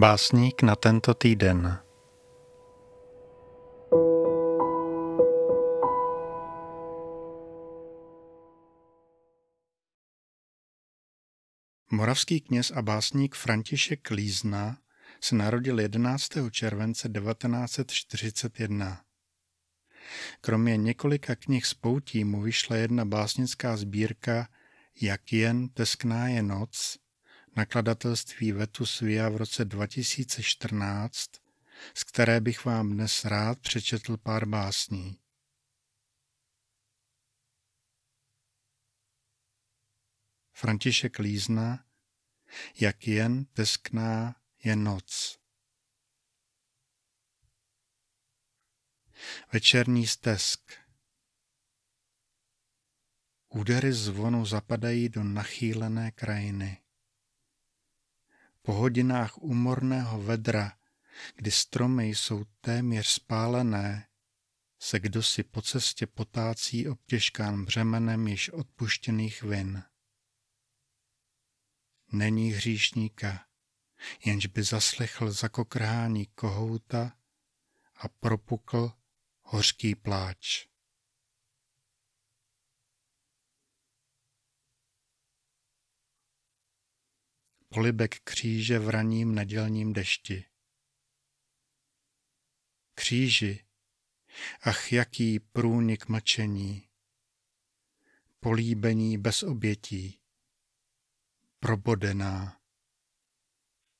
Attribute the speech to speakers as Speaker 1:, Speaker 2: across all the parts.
Speaker 1: Básník na tento týden. Moravský kněz a básník František Lízna se narodil 11. července 1941. Kromě několika knih z poutí mu vyšla jedna básnická sbírka Jak jen teskná je noc, nakladatelství Vetus Via v roce 2014, z které bych vám dnes rád přečetl pár básní. František Lízna, jak jen teskná je noc. Večerní stesk. Údery zvonu zapadají do nachýlené krajiny. Po hodinách úmorného vedra, kdy stromy jsou téměř spálené, se kdosi po cestě potácí obtěžkán břemenem již odpuštěných vin. Není hříšníka, jenž by zaslechl zakokrhání kohouta a propukl hořký pláč. Polibek kříže v raním nedělním dešti. Kříži, ach jaký průnik mlčení, políbení bez obětí, probodená.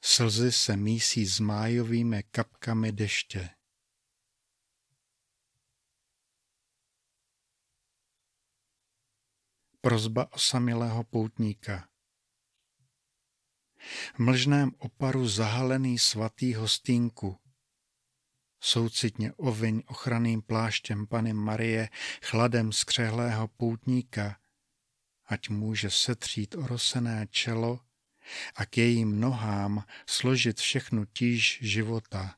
Speaker 1: Slzy se mísí s májovými kapkami deště. Prozba osamilého poutníka. V mlžném oparu zahalený svatý hostínku. Soucitně oviň ochranným pláštěm Pany Marie chladem skřehlého poutníka, ať může setřít orosené čelo a k jejím nohám složit všechnu tíž života,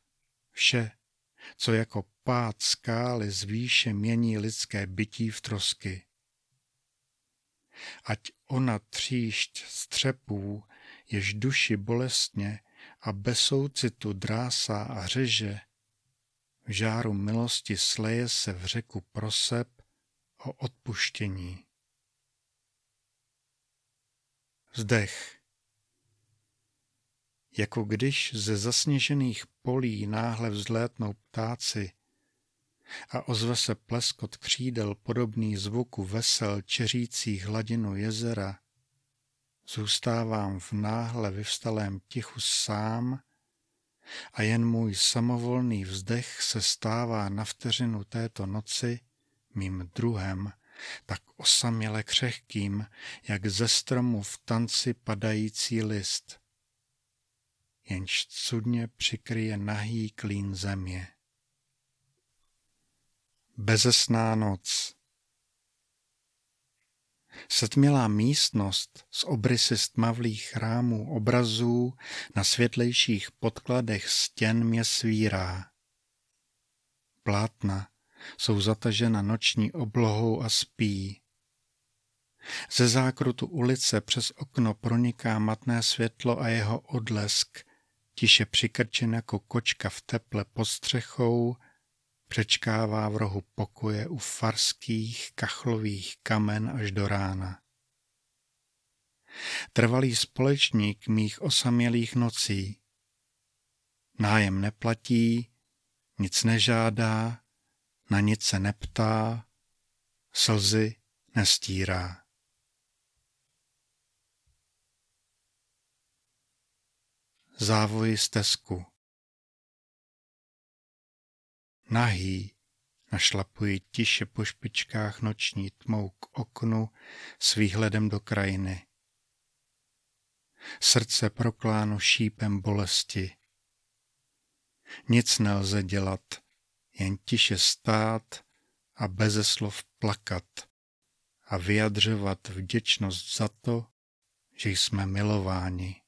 Speaker 1: vše, co jako pád skály zvýše mění lidské bytí v trosky. Ať ona tříšť střepů jež duši bolestně a bez soucitu drásá a řeže, v žáru milosti sleje se v řeku proseb o odpuštění. Zdech. Jako když ze zasněžených polí náhle vzlétnou ptáci a ozve se pleskot křídel podobný zvuku vesel čeřících hladinu jezera, Zůstávám v náhle vyvstalém tichu sám a jen můj samovolný vzdech se stává na vteřinu této noci mým druhem, tak osaměle křehkým, jak ze stromu v tanci padající list, jenž cudně přikryje nahý klín země. Bezesná noc Setmělá místnost s obrysy stmavlých chrámů obrazů na světlejších podkladech stěn mě svírá. Plátna jsou zatažena noční oblohou a spí. Ze zákrutu ulice přes okno proniká matné světlo a jeho odlesk, tiše přikrčen jako kočka v teple pod střechou, Přečkává v rohu pokoje u farských kachlových kamen až do rána. Trvalý společník mých osamělých nocí. Nájem neplatí, nic nežádá, na nic se neptá, slzy nestírá. Závoj stezku Nahý našlapuji tiše po špičkách noční tmou k oknu s výhledem do krajiny. Srdce prokláno šípem bolesti. Nic nelze dělat, jen tiše stát a beze slov plakat a vyjadřovat vděčnost za to, že jsme milováni.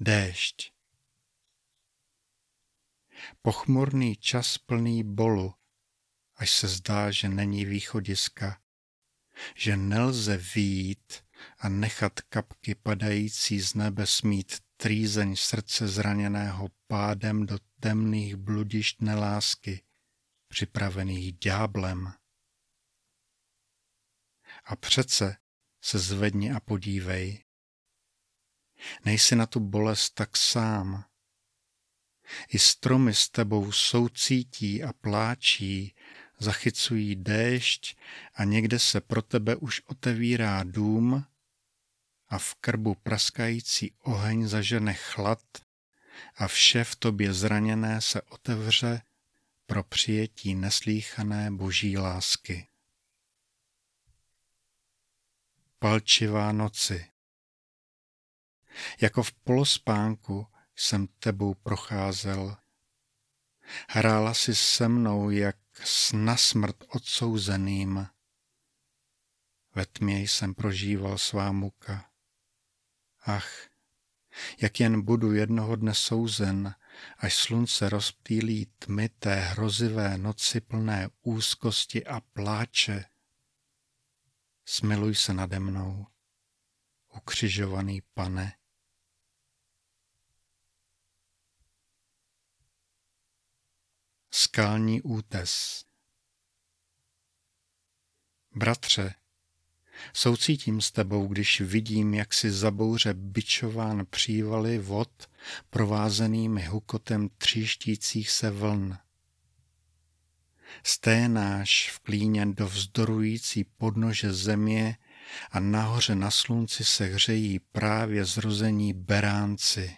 Speaker 1: Déšť. Pochmurný čas plný bolu, až se zdá, že není východiska. že nelze výjít a nechat kapky padající z nebe smít trýzeň srdce zraněného pádem do temných bludišť nelásky, připravených ďáblem. A přece se zvedni a podívej. Nejsi na tu bolest tak sám. I stromy s tebou soucítí a pláčí, zachycují déšť a někde se pro tebe už otevírá dům a v krbu praskající oheň zažene chlad a vše v tobě zraněné se otevře pro přijetí neslíchané boží lásky. Palčivá noci Jako v polospánku jsem tebou procházel. Hrála si se mnou, jak s nasmrt odsouzeným. Ve tmě jsem prožíval svá muka. Ach, jak jen budu jednoho dne souzen, až slunce rozptýlí tmy té hrozivé noci plné úzkosti a pláče. Smiluj se nade mnou, ukřižovaný pane. Skalní útes Bratře, Soucítím s tebou, když vidím, jak si zabouře byčován přívaly vod provázenými hukotem tříštících se vln. Sténáš v klíně do vzdorující podnože země a nahoře na slunci se hřejí právě zrození beránci.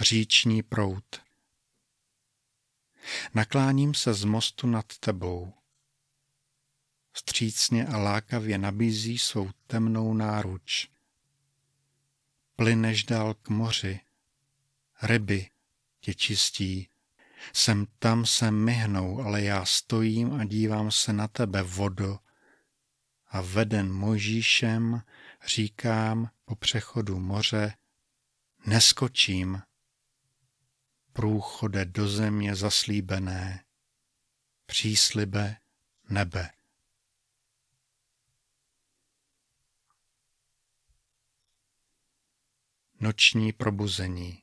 Speaker 1: Říční prout. Nakláním se z mostu nad tebou. Střícně a lákavě nabízí svou temnou náruč. Plyneš dál k moři, ryby tě čistí, sem tam se myhnou, ale já stojím a dívám se na tebe, vodo, a veden Mojžíšem říkám po přechodu moře, neskočím, průchode do země zaslíbené, příslibe nebe. Noční probuzení.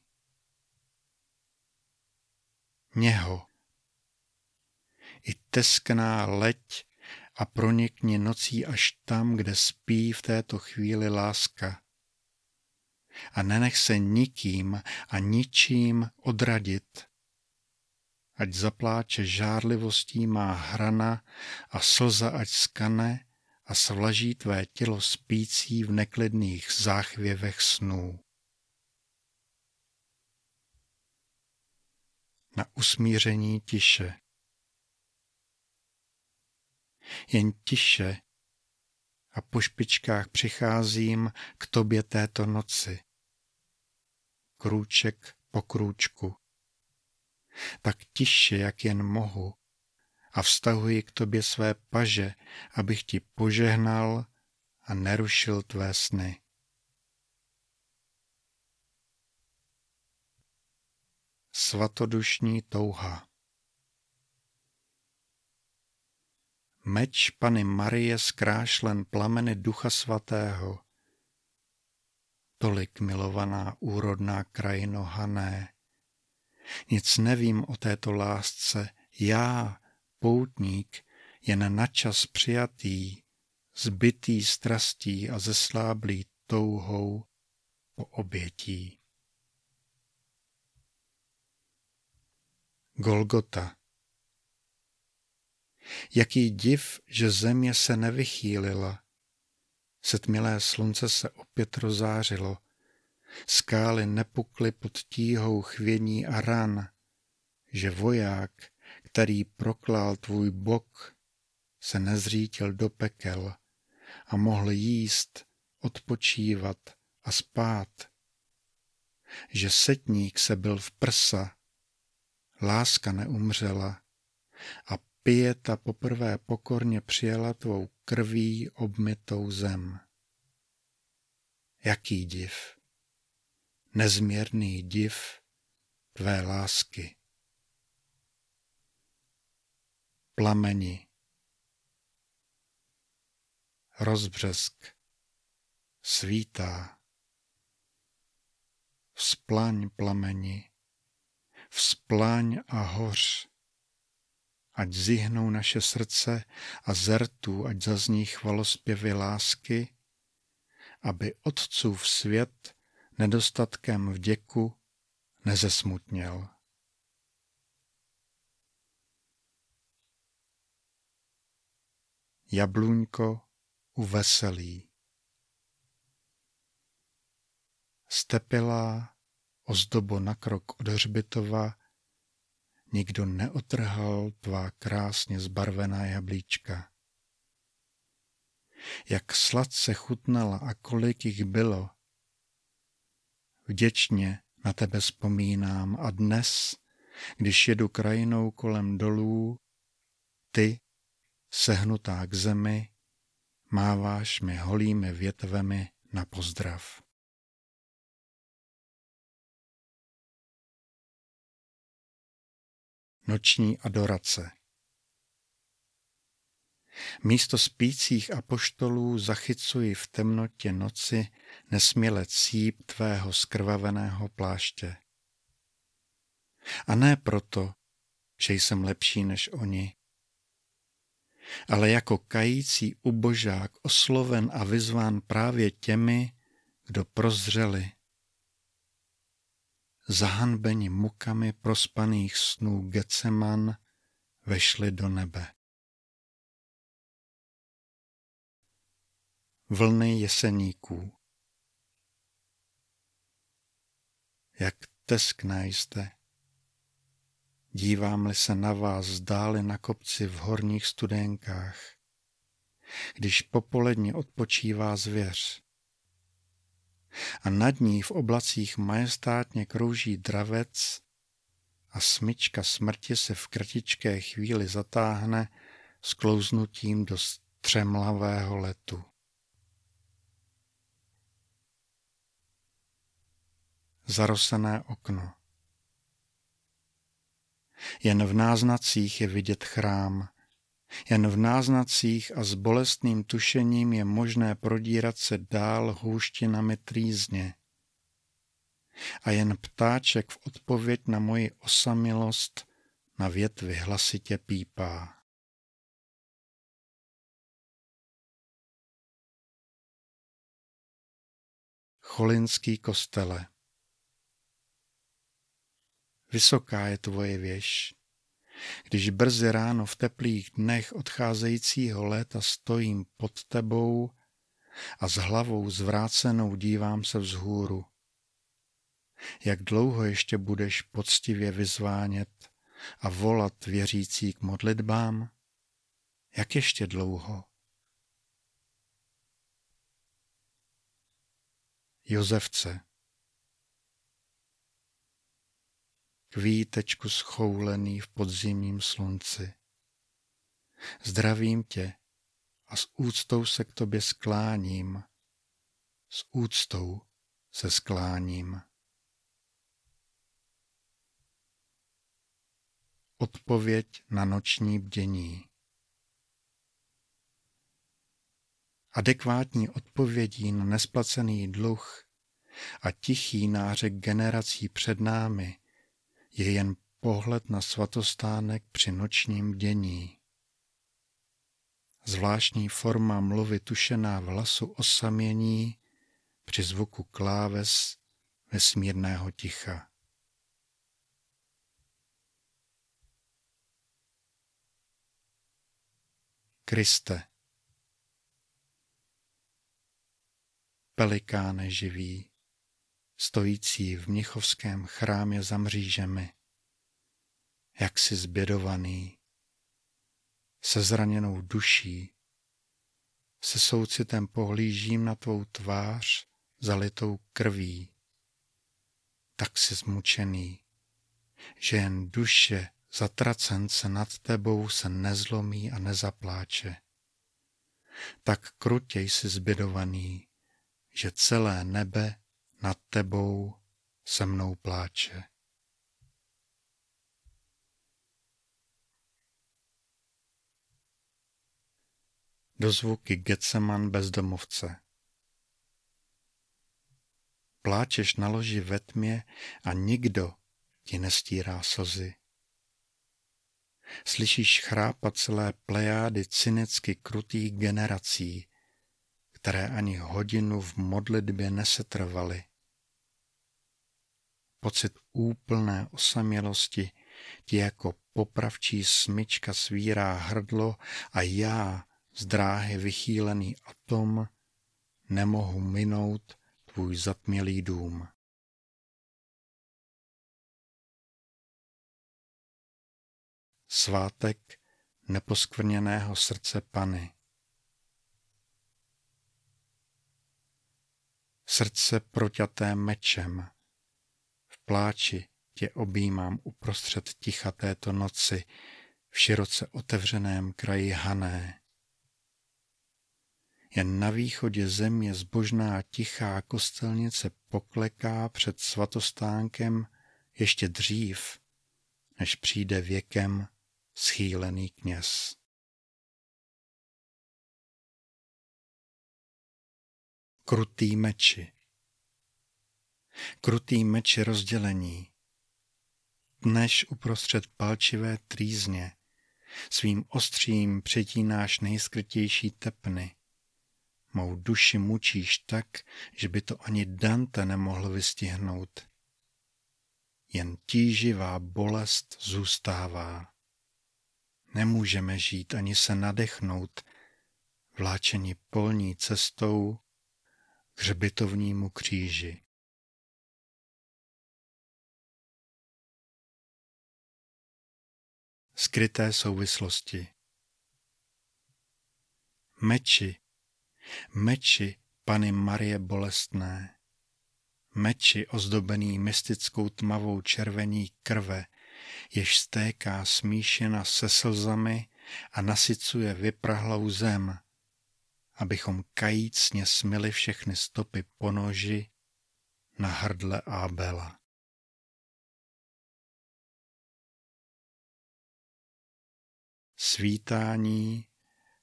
Speaker 1: Něho. I teskná leď a pronikni nocí až tam, kde spí v této chvíli láska a nenech se nikým a ničím odradit. Ať zapláče žárlivostí má hrana a slza ať skane a svlaží tvé tělo spící v neklidných záchvěvech snů. Na usmíření tiše. Jen tiše a po špičkách přicházím k tobě této noci. Krůček po krůčku. Tak tiše, jak jen mohu, a vztahuji k tobě své paže, abych ti požehnal a nerušil tvé sny. Svatodušní touha meč Pany Marie zkrášlen plameny Ducha Svatého. Tolik milovaná úrodná krajino Hané. Nic nevím o této lásce, já, poutník, jen načas přijatý, zbytý strastí a zesláblý touhou po obětí. Golgota Jaký div, že země se nevychýlila. Setmilé slunce se opět rozářilo. Skály nepukly pod tíhou chvění a ran, že voják, který proklál tvůj bok, se nezřítil do pekel a mohl jíst, odpočívat a spát. Že setník se byl v prsa, láska neumřela a Pěta poprvé pokorně přijala tvou krví obmytou zem. Jaký div, nezměrný div tvé lásky. plameni. Rozbřesk svítá. Vzplaň plameni, vzplaň a hoř. Ať zihnou naše srdce a zertu, ať zazní chvalospěvy lásky, aby otcův svět nedostatkem vděku nezesmutněl. Jabluňko u veselí. Stepilá ozdobo na krok od hřbitova, nikdo neotrhal tvá krásně zbarvená jablíčka. Jak sladce chutnala a kolik jich bylo. Vděčně na tebe vzpomínám a dnes, když jedu krajinou kolem dolů, ty, sehnutá k zemi, máváš mi holými větvemi na pozdrav. Noční adorace Místo spících apoštolů zachycuji v temnotě noci nesměle cíp tvého skrvaveného pláště. A ne proto, že jsem lepší než oni, ale jako kající ubožák osloven a vyzván právě těmi, kdo prozřeli. Zahanbeni mukami prospaných snů Geceman vešli do nebe. Vlny jeseníků Jak teskné jste, Dívám-li se na vás zdáli na kopci v horních studenkách, když popoledně odpočívá zvěř. A nad ní v oblacích majestátně krouží dravec a smyčka smrti se v kratičké chvíli zatáhne sklouznutím do střemlavého letu. Zarosené okno. Jen v náznacích je vidět chrám. Jen v náznacích a s bolestným tušením je možné prodírat se dál hůštinami trýzně. A jen ptáček v odpověď na moji osamilost na větvi hlasitě pípá. Cholinský kostele Vysoká je tvoje věž. Když brzy ráno v teplých dnech odcházejícího léta stojím pod tebou a s hlavou zvrácenou dívám se vzhůru. Jak dlouho ještě budeš poctivě vyzvánět a volat věřící k modlitbám? Jak ještě dlouho? Jozefce kvítečku schoulený v podzimním slunci. Zdravím tě a s úctou se k tobě skláním. S úctou se skláním. Odpověď na noční bdění. Adekvátní odpovědí na nesplacený dluh a tichý nářek generací před námi je jen pohled na svatostánek při nočním dění. Zvláštní forma mluvy tušená v hlasu osamění při zvuku kláves vesmírného ticha. Kriste, pelikáne živý, stojící v mnichovském chrámě za mřížemi. Jak si zbědovaný, se zraněnou duší, se soucitem pohlížím na tvou tvář zalitou krví. Tak si zmučený, že jen duše zatracence nad tebou se nezlomí a nezapláče. Tak krutěj si zbědovaný, že celé nebe nad tebou se mnou pláče. dozvuky Getseman bezdomovce. Pláčeš na loži ve tmě a nikdo ti nestírá slzy. Slyšíš chrápat celé plejády cynicky krutých generací, které ani hodinu v modlitbě nesetrvaly. Pocit úplné osamělosti ti jako popravčí smyčka svírá hrdlo a já, z dráhy vychýlený atom, nemohu minout tvůj zatmělý dům. Svátek neposkvrněného srdce Pany. Srdce proťaté mečem, pláči tě objímám uprostřed ticha této noci, v široce otevřeném kraji Hané. Jen na východě země zbožná tichá kostelnice pokleká před svatostánkem ještě dřív, než přijde věkem schýlený kněz. Krutý meči Krutý meči rozdělení Dneš uprostřed palčivé trýzně, svým ostřím přetínáš nejskrytější tepny. Mou duši mučíš tak, že by to ani Dante nemohl vystihnout. Jen tíživá bolest zůstává. Nemůžeme žít ani se nadechnout, vláčeni polní cestou k hřbitovnímu kříži. Skryté souvislosti. Meči, meči Pany Marie Bolestné, meči ozdobený mystickou tmavou červení krve, jež stéká smíšena se slzami a nasycuje vyprahlou zem, abychom kajícně smili všechny stopy po noži na hrdle Ábela. Svítání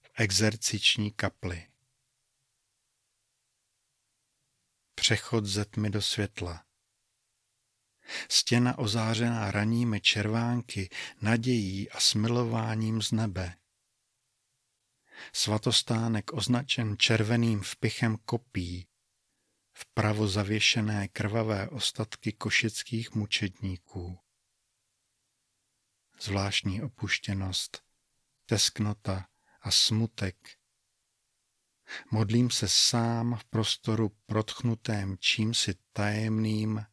Speaker 1: v exerciční kapli Přechod ze tmy do světla stěna ozářená raními červánky, nadějí a smilováním z nebe. Svatostánek označen červeným vpichem kopí, vpravo zavěšené krvavé ostatky košických mučedníků. Zvláštní opuštěnost, tesknota a smutek. Modlím se sám v prostoru protchnutém čímsi tajemným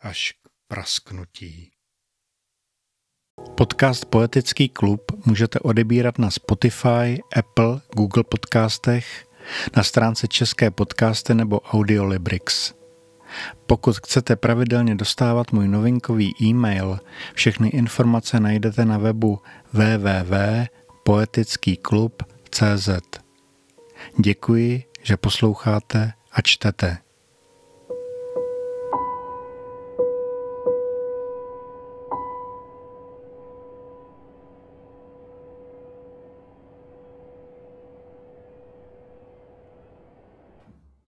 Speaker 1: až k prasknutí. Podcast Poetický klub můžete odebírat na Spotify, Apple, Google podcastech, na stránce České podcasty nebo Audiolibrix. Pokud chcete pravidelně dostávat můj novinkový e-mail, všechny informace najdete na webu www.poetickýklub.cz. Děkuji, že posloucháte a čtete.